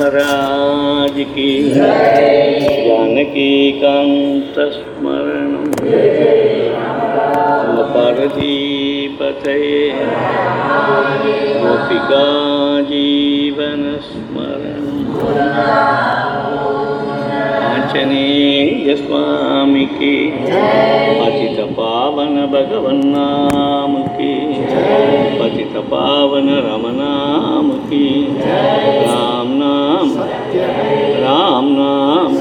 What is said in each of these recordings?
महाराज की। जानकी कांत स्मरणम पार्वती पतये गोपिका जीवन स्मरणम आंजनेय स्वामी की पतित पावन भगवन्नाम की पतित पावन रमनाम की राम नाम राम नाम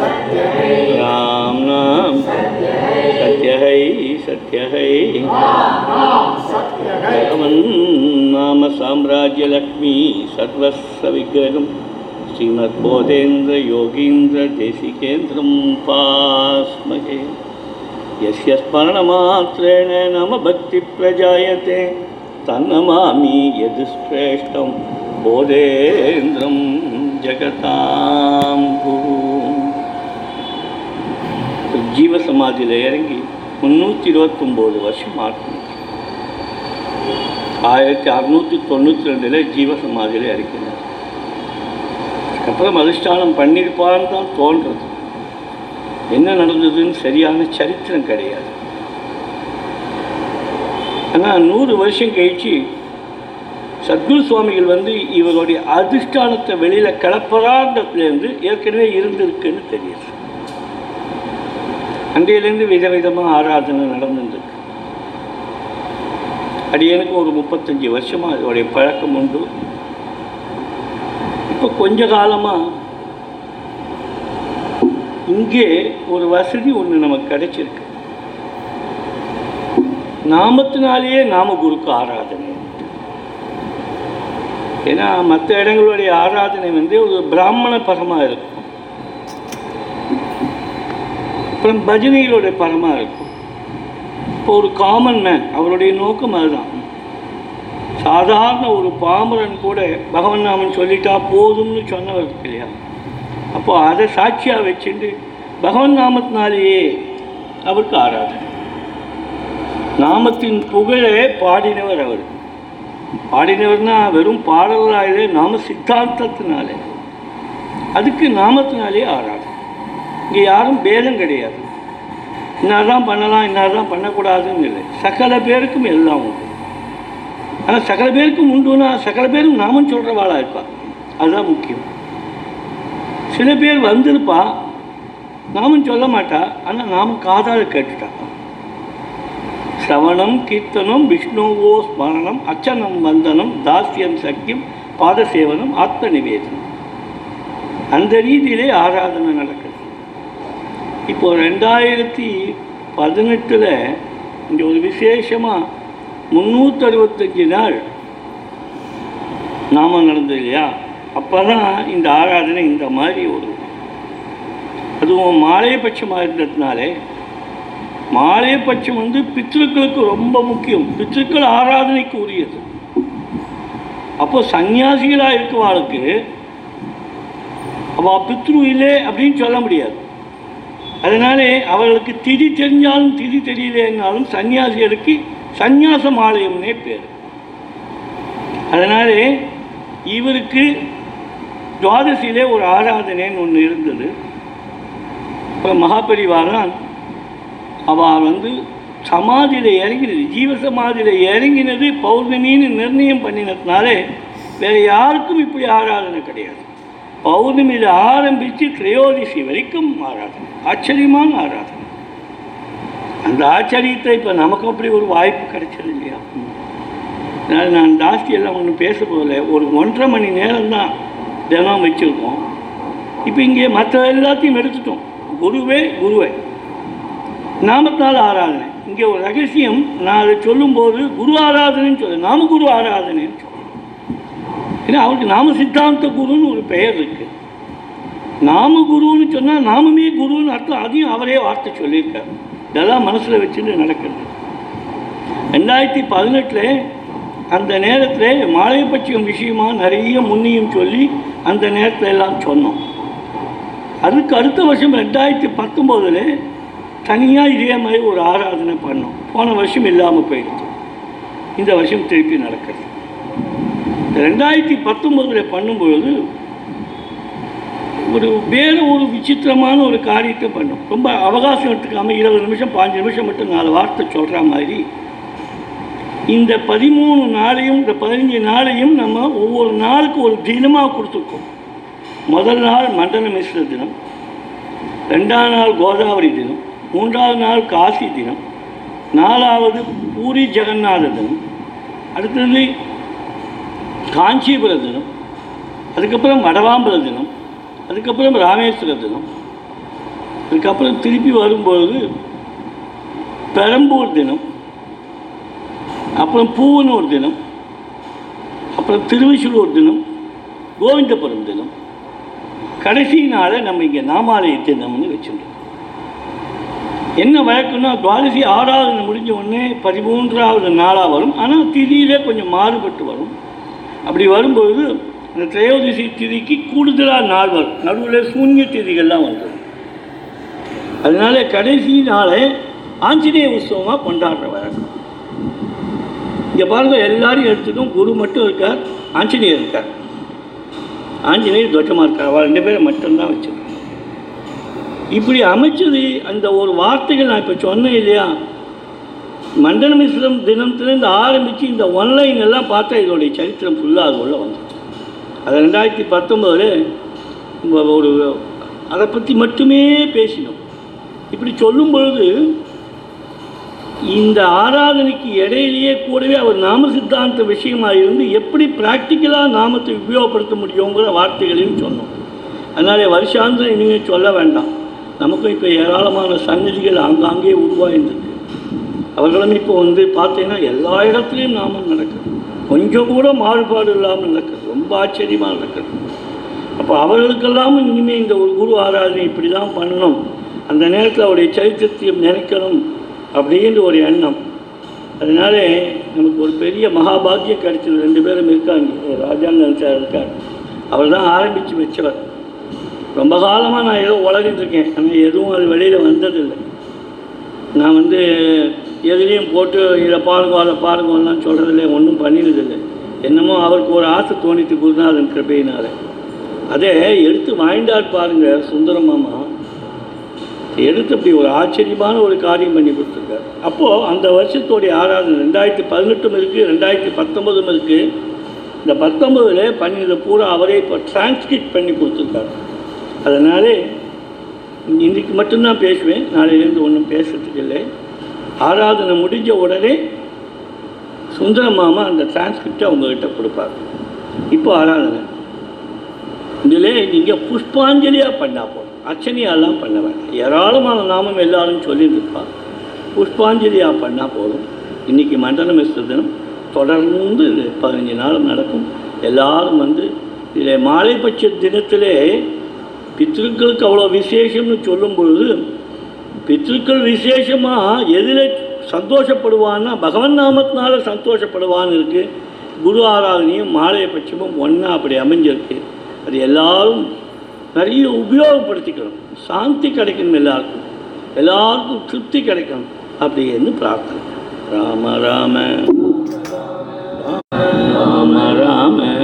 राम नाम सत्य है सत्य है। भगवन्नाम साम्राज्य लक्ष्मी सर्वस्व विग्रहम् श्रीमद्बोधेन्द्र योगीन्द्र देशिकेन्द्रं पास्महे। यस्य स्मरणमात्रेण नम भक्तिप्रजायते तन्नमामि यदुश्रेष्ठं बोधेन्द्रं ஜகதாம் குரு ஜீவ சமாதியில் இறங்கி முந்நூற்றி இருபத்தொம்போது வருஷம் ஆகும் ஆயிரத்தி அறுநூற்றி தொண்ணூற்றி ரெண்டில் ஜீவ சமாதியில் இறக்கினார் அதுக்கப்புறம் அதிஷ்டானம் பண்ணியிருப்பான்னு தான் தோன்றது என்ன நடந்ததுன்னு சரியான சரித்திரம் கிடையாது ஆனால் நூறு வருஷம் கழிச்சு சத்குரு சுவாமிகள் வந்து இவருடைய அதிஷ்டானத்தை வெளியில் கிளப்பறான்றதுலேருந்து ஏற்கனவே இருந்திருக்குன்னு தெரியுது. அங்கேயிலேருந்து விதவிதமாக ஆராதனை நடந்துருக்கு. எனக்கு ஒரு முப்பத்தஞ்சு வருஷமாக அதோடைய பழக்கம் உண்டு. இப்போ கொஞ்ச காலமாக இங்கே ஒரு வசதி ஒன்று நமக்கு கிடைச்சிருக்கு. நாமத்தினாலேயே நாம குருக்கு ஆராதனை. ஏன்னா மற்ற இடங்களுடைய ஆராதனை வந்து ஒரு பிராமண பரமாக இருக்கும். அப்புறம் பஜனைகளுடைய பரமாக இருக்கும். இப்போ ஒரு காமன் மேன் அவருடைய நோக்கம் அதுதான். சாதாரண ஒரு பாமரன் கூட பகவன் நாமன் சொல்லிட்டா போதும்னு சொன்னவர் இல்லையா? அப்போ அதை சாட்சியாக வச்சுட்டு பகவன் நாமத்தினாலேயே அவருக்கு ஆராதனை. நாமத்தின் புகழே பாடினவர் அவர். பாடினவர்னா வெறும் பாடலாலே நாம சித்தாந்தத்தினாலே. அதுக்கு நாமத்தினாலே ஆராடும் இங்கே யாரும் பேதம் கிடையாது. இன்னாதான் பண்ணலாம் இன்னாதான் பண்ணக்கூடாதுன்னு இல்லை. சகல பேருக்கும் எல்லாம் உண்டு. ஆனால் சகல பேருக்கும் உண்டுனா சகல பேரும் நாமம் சொல்கிறவாளாக இருப்பா. அதுதான் முக்கியம். சில பேர் வந்திருப்பா நாமும் சொல்ல மாட்டா ஆனால் நாமும் காதால் கேட்டுட்டா. சிரவணம் கீர்த்தனம் விஷ்ணுவோ ஸ்மரணம் அச்சனம் வந்தனம் தாஸ்யம் சக்கியம் பாதசேவனம் ஆத்ம நிவேதனம் அந்த ரீதியிலே ஆராதனை நடக்குது. இப்போ ரெண்டாயிரத்தி பதினெட்டில் இங்கே ஒரு விசேஷமாக முந்நூற்றறுபத்தஞ்சு நாள் நாம நடந்தது இல்லையா? அப்போ தான் இந்த ஆராதனை இந்த மாதிரி ஒரு அதுவும் மாலையபட்சமாக இருந்ததுனாலே மாலையபட்சம் வந்து பித்ருக்களுக்கு ரொம்ப முக்கியம். பித்ருக்கள் ஆராதனைக்கு உரியது அப்போ சன்னியாசிகளாக இருக்கவாளுக்கு அவள் பித்ரு இல்லை அப்படின்னு சொல்ல முடியாது. அதனாலே அவர்களுக்கு திதி தெரிஞ்சாலும் திதி தெரியலனாலும் சன்னியாசிகளுக்கு சந்நியாச மாலயம்னே பேர். அதனாலே இவருக்கு துவாதசியிலே ஒரு ஆராதனைன்னு ஒன்று இருந்தது. இப்போ மகாபரிவாரம் அவள் வந்து சமாதியில் இறங்கினது ஜீவ சமாதியில் இறங்கினது பௌர்ணமின்னு நிர்ணயம் பண்ணினதுனாலே வேறு யாருக்கும் இப்படி ஆராதனை கிடையாது. பௌர்ணமியில் ஆரம்பித்து திரையோதிசி வரைக்கும் ஆராதனை ஆச்சரியமான ஆராதனை. அந்த ஆச்சரியத்தை இப்போ நமக்கு அப்படி ஒரு வாய்ப்பு கிடைச்சது இல்லையா? அதனால் நான் ஜாஸ்தி எல்லாம் ஒன்றும் பேச போகல ஒரு ஒன்றரை மணி நேரம் தான் தினம் வச்சுருக்கோம். இப்போ இங்கே மற்ற எல்லாத்தையும் எடுத்துட்டோம். குருவே குருவே. நாமத்தால் ஆராதனை. இங்கே ஒரு ரகசியம் நான் அதை சொல்லும்போது குரு ஆராதனைன்னு சொல்ல நாம குரு ஆராதனைன்னு சொல்லுவேன் ஏன்னா அவருக்கு நாம சித்தாந்த குருன்னு ஒரு பெயர் இருக்கு. நாம குருன்னு சொன்னால் நாமமே குருன்னு அர்த்தம். அதையும் அவரே வார்த்தை சொல்லியிருக்காரு. இதெல்லாம் மனசில் வச்சுட்டு நடக்கிறது. ரெண்டாயிரத்தி பதினெட்டில் அந்த நேரத்தில் மாலைப்பட்சியம் விஷயமா நிறைய முன்னியும் சொல்லி அந்த நேரத்தில் எல்லாம் சொன்னோம். அதுக்கு அடுத்த வருஷம் ரெண்டாயிரத்தி பத்தொம்போதில் தனியாக இதே மாதிரி ஒரு ஆராதனை பண்ணோம். போன வருஷம் இல்லாமல் போயிடுச்சு. இந்த வருஷம் திருப்பி நடக்கிறது. ரெண்டாயிரத்தி பத்தொம்போதில் பண்ணும்பொழுது ஒரு வேறு ஒரு விசித்திரமான ஒரு காரியத்தை பண்ணோம். ரொம்ப அவகாசம் எடுத்துக்காமல் இருபது நிமிஷம் பாஞ்சு நிமிஷம் மட்டும் நாலு வார்த்தை சொல்கிற மாதிரி இந்த பதிமூணு நாளையும் இந்த பதினஞ்சு நாளையும் நம்ம ஒவ்வொரு நாளுக்கு ஒரு தினமாக கொடுத்துருக்கோம். முதல் நாள் மண்டல மிஸ்ர தினம் ரெண்டாம் நாள் கோதாவரி தினம் மூன்றாவது நாள் காசி தினம் நாலாவது பூரி ஜெகநாத தினம் அடுத்தது காஞ்சிபுர தினம் அதுக்கப்புறம் வடவாம்பர தினம் அதுக்கப்புறம் ராமேஸ்வர தினம் அதுக்கப்புறம் திருப்பி வரும்பொழுது பெரம்பூர் தினம் அப்புறம் பூவனூர் தினம் அப்புறம் திருவிசூலூர் தினம் கோவிந்தபுரம் தினம். கடைசி நாளை நம்ம இங்கே நாமாலய தினம்னு வச்சுருக்கோம். என்ன வழக்குன்னா துவாதசி ஆறாவது முடிஞ்ச உடனே பதிமூன்றாவது நாளாக வரும். ஆனால் திதியிலே கொஞ்சம் மாறுபட்டு வரும். அப்படி வரும்போது அந்த திரையோதசி திதிக்கு கூடுதலாக நாள் வரும். நடுவில் சூன்ய திதிகள்லாம் வந்துடும். அதனால கடைசி நாளை ஆஞ்சநேய உற்சவமாக கொண்டாடுற வழக்கம் இங்கே பாருங்க எல்லாரையும் எடுத்துக்கும் குரு மட்டும் இருக்கார் ஆஞ்சநேயர் இருக்கார். ஆஞ்சநேயர் துவட்டமாக இருக்கார். அவள் ரெண்டு பேரை மட்டும்தான் வச்சுருக்கோம் இப்படி அமைச்சது அந்த ஒரு வார்த்தைகள் நான் இப்போ சொன்னேன் இல்லையா? மண்டல மிஸ்ரம் தினத்துலேருந்து ஆரம்பித்து இந்த ஒன்லைன் எல்லாம் பார்த்தா இதோடைய சரித்திரம் ஃபுல்லாக அது உள்ள வந்துச்சு அது ரெண்டாயிரத்தி பத்தொம்போதில் ஒரு அதை பற்றி மட்டுமே பேசினோம். இப்படி சொல்லும் பொழுது இந்த ஆராதனைக்கு இடையிலேயே கூடவே அவர் நாம சித்தாந்த விஷயமாக இருந்து எப்படி ப்ராக்டிக்கலாக நாமத்தை உபயோகப்படுத்த முடியுங்கிற வார்த்தைகளையும் சொன்னோம். அதனாலே வருஷாந்திரம் இனிமேல் சொல்ல வேண்டாம். நமக்கும் இப்போ ஏராளமான சந்நிதிகள் ஆங்காங்கே உருவாயிருந்தது அவர்களும் இப்போ வந்து பார்த்தீங்கன்னா எல்லா இடத்துலையும் நாமம் நடக்கிறோம். கொஞ்சம் கூட மாறுபாடு இல்லாமல் நடக்குது ரொம்ப ஆச்சரியமாக நடக்குது அப்போ அவர்களுக்கெல்லாம் இனிமேல் இந்த ஒரு குரு ஆராதனை இப்படி தான் பண்ணணும். அந்த நேரத்தில் அவருடைய சரித்திரத்தையும் நினைக்கணும் அப்படின்ற ஒரு எண்ணம். அதனால நமக்கு ஒரு பெரிய மகாபாகியம் கிடைச்சது. ரெண்டு பேரும் இருக்காங்க. ராஜாங்க சார் இருக்கார். அவர் தான் ஆரம்பித்து வச்சவர். ரொம்ப காலமாக நான் ஏதோ உலகிட்டு இருக்கேன். ஆனால் எதுவும் அது வெளியில் வந்ததில்லை. நான் வந்து எதுலேயும் போட்டு இதை பாருங்க அதை பாருங்கலாம் சொல்கிறதில்ல ஒன்றும் பண்ணினதில்லை. என்னமோ அவருக்கு ஒரு ஆசை தோணித்து குருநாதன் கிருப்பையினால அதே எடுத்து வாய்ந்தாட் பாருங்கள் சுந்தரம் மாமா. எடுத்து அப்படி ஒரு ஆச்சரியமான ஒரு காரியம் பண்ணி கொடுத்துருக்காரு. அப்போது அந்த வருஷத்தோடைய ஆராதனை ரெண்டாயிரத்தி பதினெட்டும் இருக்குது ரெண்டாயிரத்தி பத்தொம்பதும் இருக்குது இந்த பத்தொம்பதில் பன்னெண்டு பூரா அவரே இப்போ டிரான்ஸ்கிரிப்ட் பண்ணி கொடுத்துருக்காரு. அதனாலே இன்றைக்கு மட்டும்தான் பேசுவேன். நாளையிலேருந்து ஒன்றும் பேசுறதுக்கு இல்லை. ஆராதனை முடிஞ்ச உடனே சுந்தர மாமா அந்த டிரான்ஸ்கிரிப்டை அவங்கக்கிட்ட கொடுப்பார். இப்போ ஆராதனை. இதில் நீங்கள் புஷ்பாஞ்சலியாக பண்ணால் போதும். அர்ச்சனையாலாம் பண்ண வேண்டாம். ஏராளமான நாமம் எல்லாரும் சொல்லியிருப்பா. புஷ்பாஞ்சலியாக பண்ணால் போதும். இன்றைக்கி மண்டல மிஸ்ர தினம். தொடர்ந்து இது பதினஞ்சு நாளும் நடக்கும். எல்லாரும் வந்து இதில் மாலைபட்ச தினத்திலே பித்ருக்களுக்கு அவ்வளோ விசேஷம்னு சொல்லும் பொழுது விசேஷமாக எதில் சந்தோஷப்படுவான்னா பகவன் நாமத்தினால சந்தோஷப்படுவான்னு இருக்குது குரு ஆராதனையும் மாலைய பட்சமும் ஒன்றா அப்படி அமைஞ்சிருக்கு. அது எல்லாரும் நிறைய உபயோகப்படுத்திக்கணும். சாந்தி கிடைக்கணும் எல்லாருக்கும். எல்லாருக்கும் திருப்தி கிடைக்கணும். அப்படின்னு பிரார்த்தனை. ராம ராம.